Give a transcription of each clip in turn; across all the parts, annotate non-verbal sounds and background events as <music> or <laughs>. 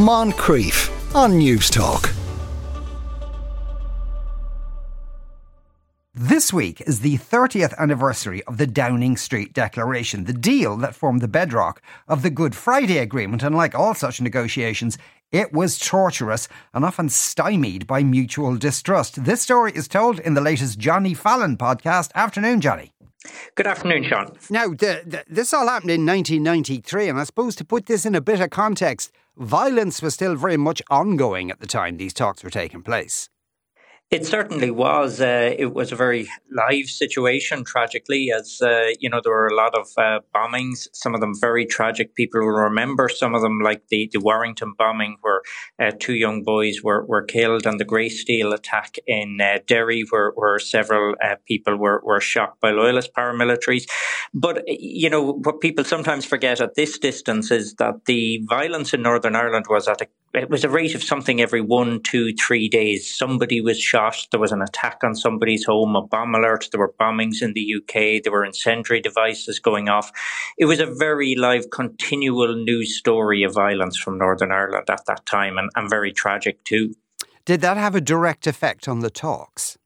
Moncrieff on Newstalk. This week is the 30th anniversary of the Downing Street Declaration, the deal that formed the bedrock of the Good Friday Agreement. And like all such negotiations, it was torturous and often stymied by mutual distrust. This story is told in the latest Johnny Fallon podcast. Afternoon, Johnny. Good afternoon, Sean. Now, the, the, this all happened in 1993, and I suppose to put this in a bit of context, violence was still very much ongoing at the time these talks were taking place. It certainly was. Uh, it was a very live situation, tragically, as uh, you know, there were a lot of uh, bombings. Some of them very tragic. People will remember some of them, like the, the Warrington bombing, where uh, two young boys were, were killed, and the Greysteel attack in uh, Derry, where, where several uh, people were, were shot by loyalist paramilitaries. But you know, what people sometimes forget at this distance is that the violence in Northern Ireland was at a it was a rate of something every one, two, three days. Somebody was shot. There was an attack on somebody's home, a bomb alert. There were bombings in the UK. There were incendiary devices going off. It was a very live, continual news story of violence from Northern Ireland at that time, and, and very tragic too. Did that have a direct effect on the talks?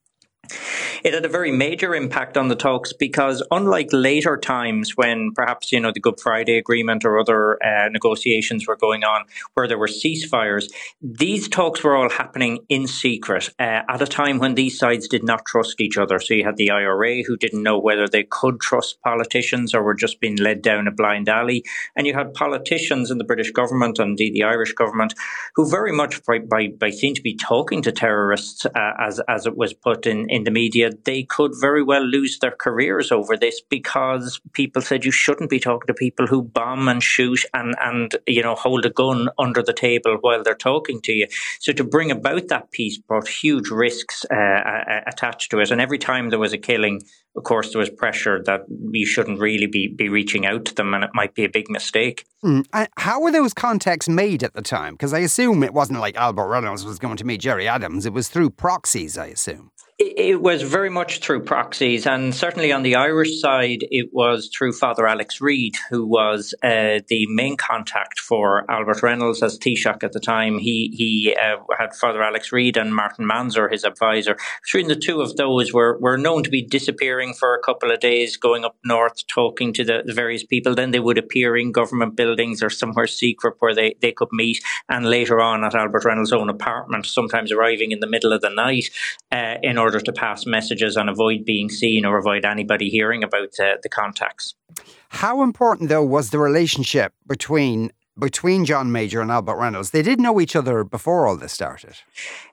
It had a very major impact on the talks because, unlike later times when perhaps you know the Good Friday Agreement or other uh, negotiations were going on, where there were ceasefires, these talks were all happening in secret uh, at a time when these sides did not trust each other. So you had the IRA who didn't know whether they could trust politicians or were just being led down a blind alley, and you had politicians in the British government and indeed the Irish government who very much by, by, by seemed to be talking to terrorists uh, as as it was put in in the media, they could very well lose their careers over this because people said you shouldn't be talking to people who bomb and shoot and, and you know, hold a gun under the table while they're talking to you. So to bring about that peace brought huge risks uh, attached to it. And every time there was a killing, of course, there was pressure that you shouldn't really be, be reaching out to them and it might be a big mistake. Mm. how were those contacts made at the time? Because I assume it wasn't like Albert Reynolds was going to meet Gerry Adams. It was through proxies, I assume. It was very much through proxies, and certainly on the Irish side, it was through Father Alex Reid, who was uh, the main contact for Albert Reynolds as Taoiseach at the time. He he uh, had Father Alex Reid and Martin Mansergh, his advisor. Between the two of those, were were known to be disappearing for a couple of days, going up north, talking to the, the various people. Then they would appear in government buildings or somewhere secret where they, they could meet, and later on at Albert Reynolds' own apartment, sometimes arriving in the middle of the night uh, in order to pass messages and avoid being seen or avoid anybody hearing about uh, the contacts. How important, though, was the relationship between between John Major and Albert Reynolds. They did know each other before all this started.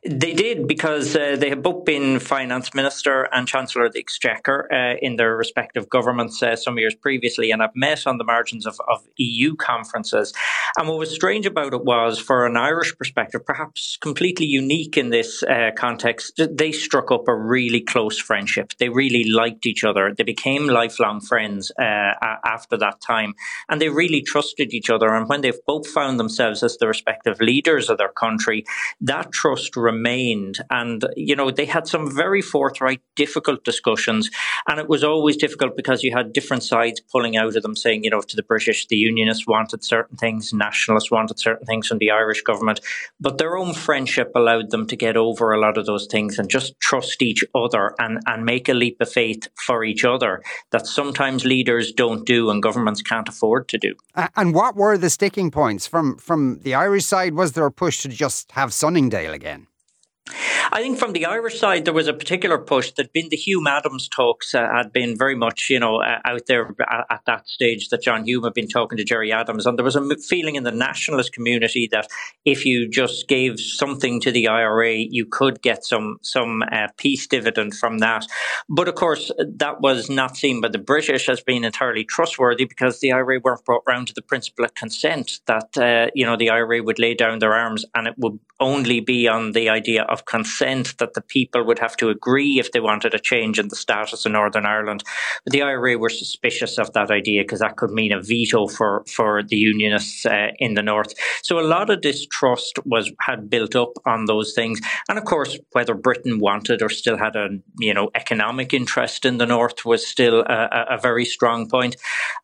They did because uh, they had both been finance minister and chancellor of the exchequer uh, in their respective governments uh, some years previously, and have met on the margins of, of, EU conferences. And what was strange about it was, for an Irish perspective, perhaps completely unique in this uh, context, they struck up a really close friendship. They really liked each other. They became lifelong friends uh, after that time, and they really trusted each other. And when they they've both found themselves as the respective leaders of their country, that trust remained. And, you know, they had some very forthright, difficult discussions. And it was always difficult because you had different sides pulling out of them saying, you know, to the British, the Unionists wanted certain things, nationalists wanted certain things from the Irish government. But their own friendship allowed them to get over a lot of those things and just trust each other and, and make a leap of faith for each other that sometimes leaders don't do and governments can't afford to do. And what were the sticking points from from the Irish side? Was there a push to just have Sunningdale again? I think from the Irish side, there was a particular push that been the Hume Adams talks uh, had been very much, you know, uh, out there at, at, that stage that John Hume had been talking to Gerry Adams. And there was a feeling in the nationalist community that if you just gave something to the IRA, you could get some, some uh, peace dividend from that. But of course, that was not seen by the British as being entirely trustworthy because the IRA weren't brought round to the principle of consent that, uh, you know, the IRA would lay down their arms and it would only be on the idea of consent consent that the people would have to agree if they wanted a change in the status of Northern Ireland. But the IRA were suspicious of that idea because that could mean a veto for, for the Unionists uh, in the North. So a lot of distrust was had built up on those things. And of course, whether Britain wanted or still had a you know economic interest in the North was still a, a very strong point.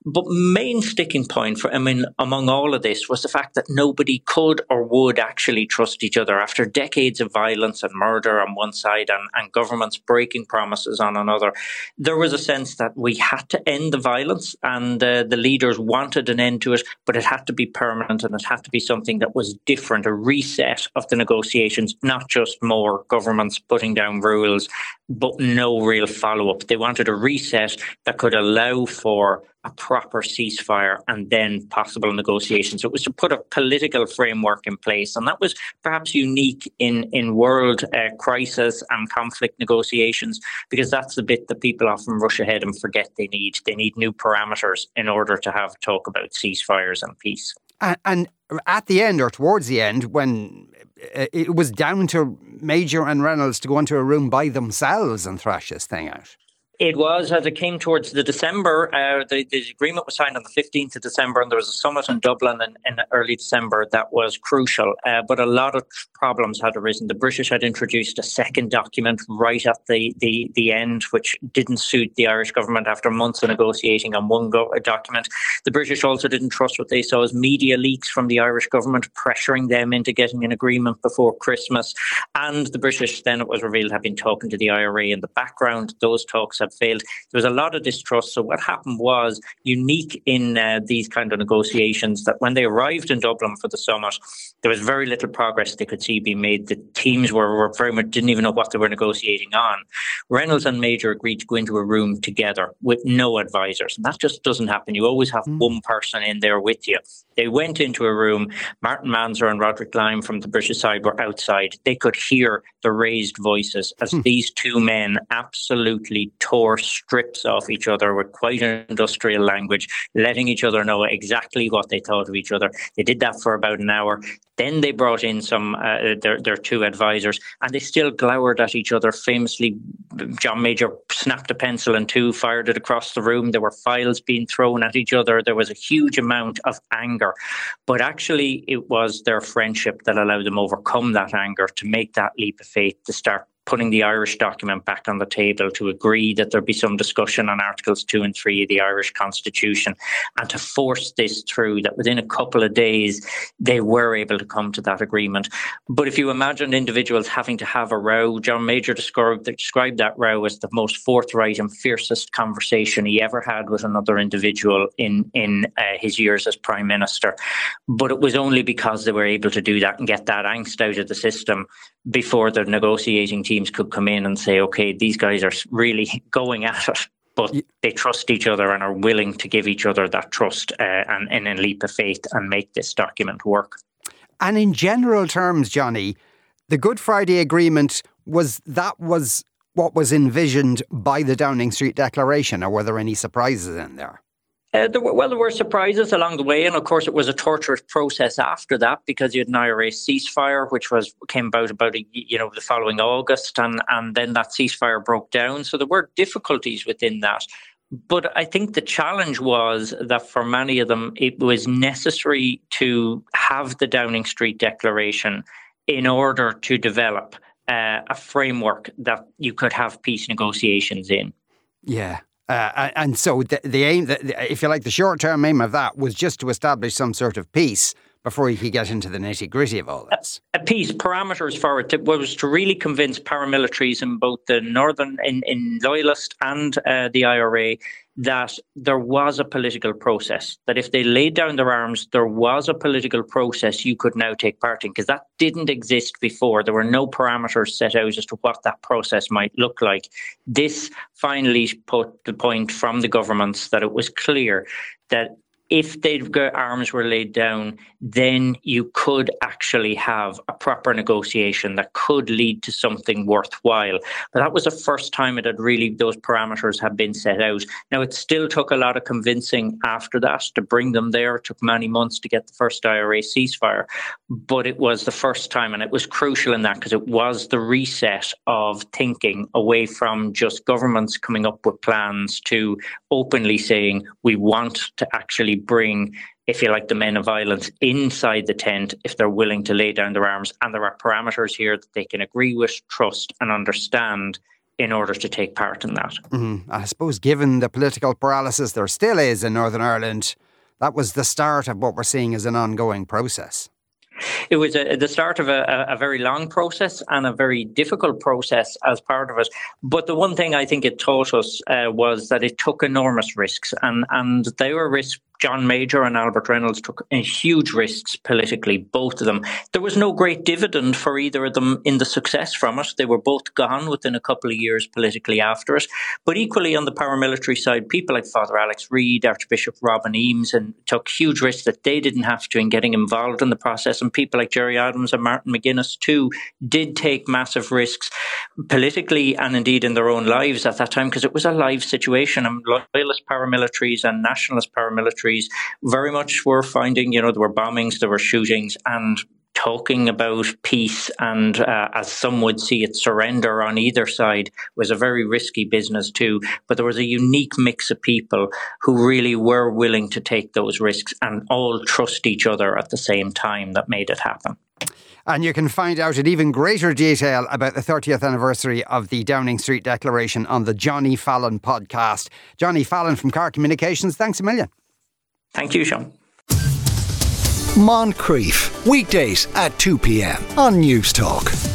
But main sticking point for I mean among all of this was the fact that nobody could or would actually trust each other after decades of violence and murder on one side and, and governments breaking promises on another. There was a sense that we had to end the violence and uh, the leaders wanted an end to it, but it had to be permanent and it had to be something that was different, a reset of the negotiations, not just more governments putting down rules, but no real follow up. They wanted a reset that could allow for a proper ceasefire and then possible negotiations. So it was to put a political framework in place, and that was perhaps unique in in world uh, crisis and conflict negotiations because that's the bit that people often rush ahead and forget they need. They need new parameters in order to have talk about ceasefires and peace. And, and at the end or towards the end, when uh, it was down to Major and Reynolds to go into a room by themselves and thrash this thing out. It was as it came towards the December. Uh, the, the, agreement was signed on the 15th of December, and there was a summit in Dublin in, in early December that was crucial. Uh, but a lot of problems had arisen. The British had introduced a second document right at the, the, the end, which didn't suit the Irish government after months of negotiating on one go- document. The British also didn't trust what they saw as media leaks from the Irish government, pressuring them into getting an agreement before Christmas. And the British, then it was revealed, had been talking to the IRA in the background. Those talks had failed. There was a lot of distrust. So what happened was unique in uh, these kind of negotiations that when they arrived in Dublin for the summit, there was very little progress they could see being made. The teams were, were very much didn't even know what they were negotiating on. Reynolds and Major agreed to go into a room together with no advisors. And that just doesn't happen. You always have mm. one person in there with you. They went into a room. Martin Mansergh and Roderic Lyne from the British side were outside. They could hear the raised voices as mm. these two men absolutely tore strips off each other with quite an industrial language, letting each other know exactly what they thought of each other. They did that for about an hour. Then they brought in some uh, their their two advisors, and they still glowered at each other. Famously, John Major snapped a pencil and two fired it across the room. There were files being thrown at each other. There was a huge amount of anger, but actually, it was their friendship that allowed them overcome that anger to make that leap of faith to start putting the Irish document back on the table to agree that there be some discussion on Articles 2 and 3 of the Irish Constitution and to force this through, that within a couple of days they were able to come to that agreement. But if you imagine individuals having to have a row, John Major described, described that row as the most forthright and fiercest conversation he ever had with another individual in, in uh, his years as Prime Minister. But it was only because they were able to do that and get that angst out of the system before the negotiating teams could come in and say, okay, these guys are really <laughs> going at it. But they trust each other and are willing to give each other that trust uh, and in a leap of faith and make this document work. And in general terms, Johnny, the Good Friday Agreement was that was what was envisioned by the Downing Street Declaration, or were there any surprises in there? Uh, there were, well, there were surprises along the way, and of course, it was a torturous process after that because you had an IRA ceasefire, which was came about about a, you know the following August, and and then that ceasefire broke down. So there were difficulties within that. But I think the challenge was that for many of them, it was necessary to have the Downing Street Declaration in order to develop uh, a framework that you could have peace negotiations in. Yeah, uh, and so the, the aim, the, if you like, the short term aim of that was just to establish some sort of peace before you could get into the nitty gritty of all this. A, a peace, parameters for it was to really convince paramilitaries in both the northern, in, in Loyalist and uh, the IRA that there was a political process, that if they laid down their arms, there was a political process you could now take part in, because that didn't exist before. There were no parameters set out as to what that process might look like. This finally put the point from the governments that it was clear that if the arms were laid down, then you could actually have a proper negotiation that could lead to something worthwhile. But that was the first time it had really, those parameters had been set out. Now, it still took a lot of convincing after that to bring them there. It took many months to get the first IRA ceasefire, but it was the first time, and it was crucial in that because it was the reset of thinking away from just governments coming up with plans to openly saying we want to actually bring if you like, the men of violence inside the tent if they're willing to lay down their arms. And there are parameters here that they can agree with, trust, and understand in order to take part in that. Mm-hmm. I suppose, given the political paralysis there still is in Northern Ireland, that was the start of what we're seeing as an ongoing process. It was a, the start of a, a, very long process and a very difficult process as part of it. But the one thing I think it taught us uh, was that it took enormous risks, and and they were risks John Major and Albert Reynolds took huge risks politically, both of them. There was no great dividend for either of them in the success from it. They were both gone within a couple of years politically after it. But equally on the paramilitary side, people like Father Alex Reid, Archbishop Robin Eames, and took huge risks that they didn't have to in getting involved in the process. And people like Gerry Adams and Martin McGuinness too did take massive risks politically and indeed in their own lives at that time because it was a live situation. And loyalist paramilitaries and nationalist paramilitaries countries very much were finding, you know, there were bombings, there were shootings, and talking about peace and, uh, as some would see it, surrender on either side was a very risky business too. But there was a unique mix of people who really were willing to take those risks and all trust each other at the same time that made it happen. And you can find out in even greater detail about the 30th anniversary of the Downing Street Declaration on the Johnny Fallon podcast. Johnny Fallon from Carr Communications, thanks a million. Thank you, Sean. Moncrieff, weekdays at 2 p.m. on Newstalk.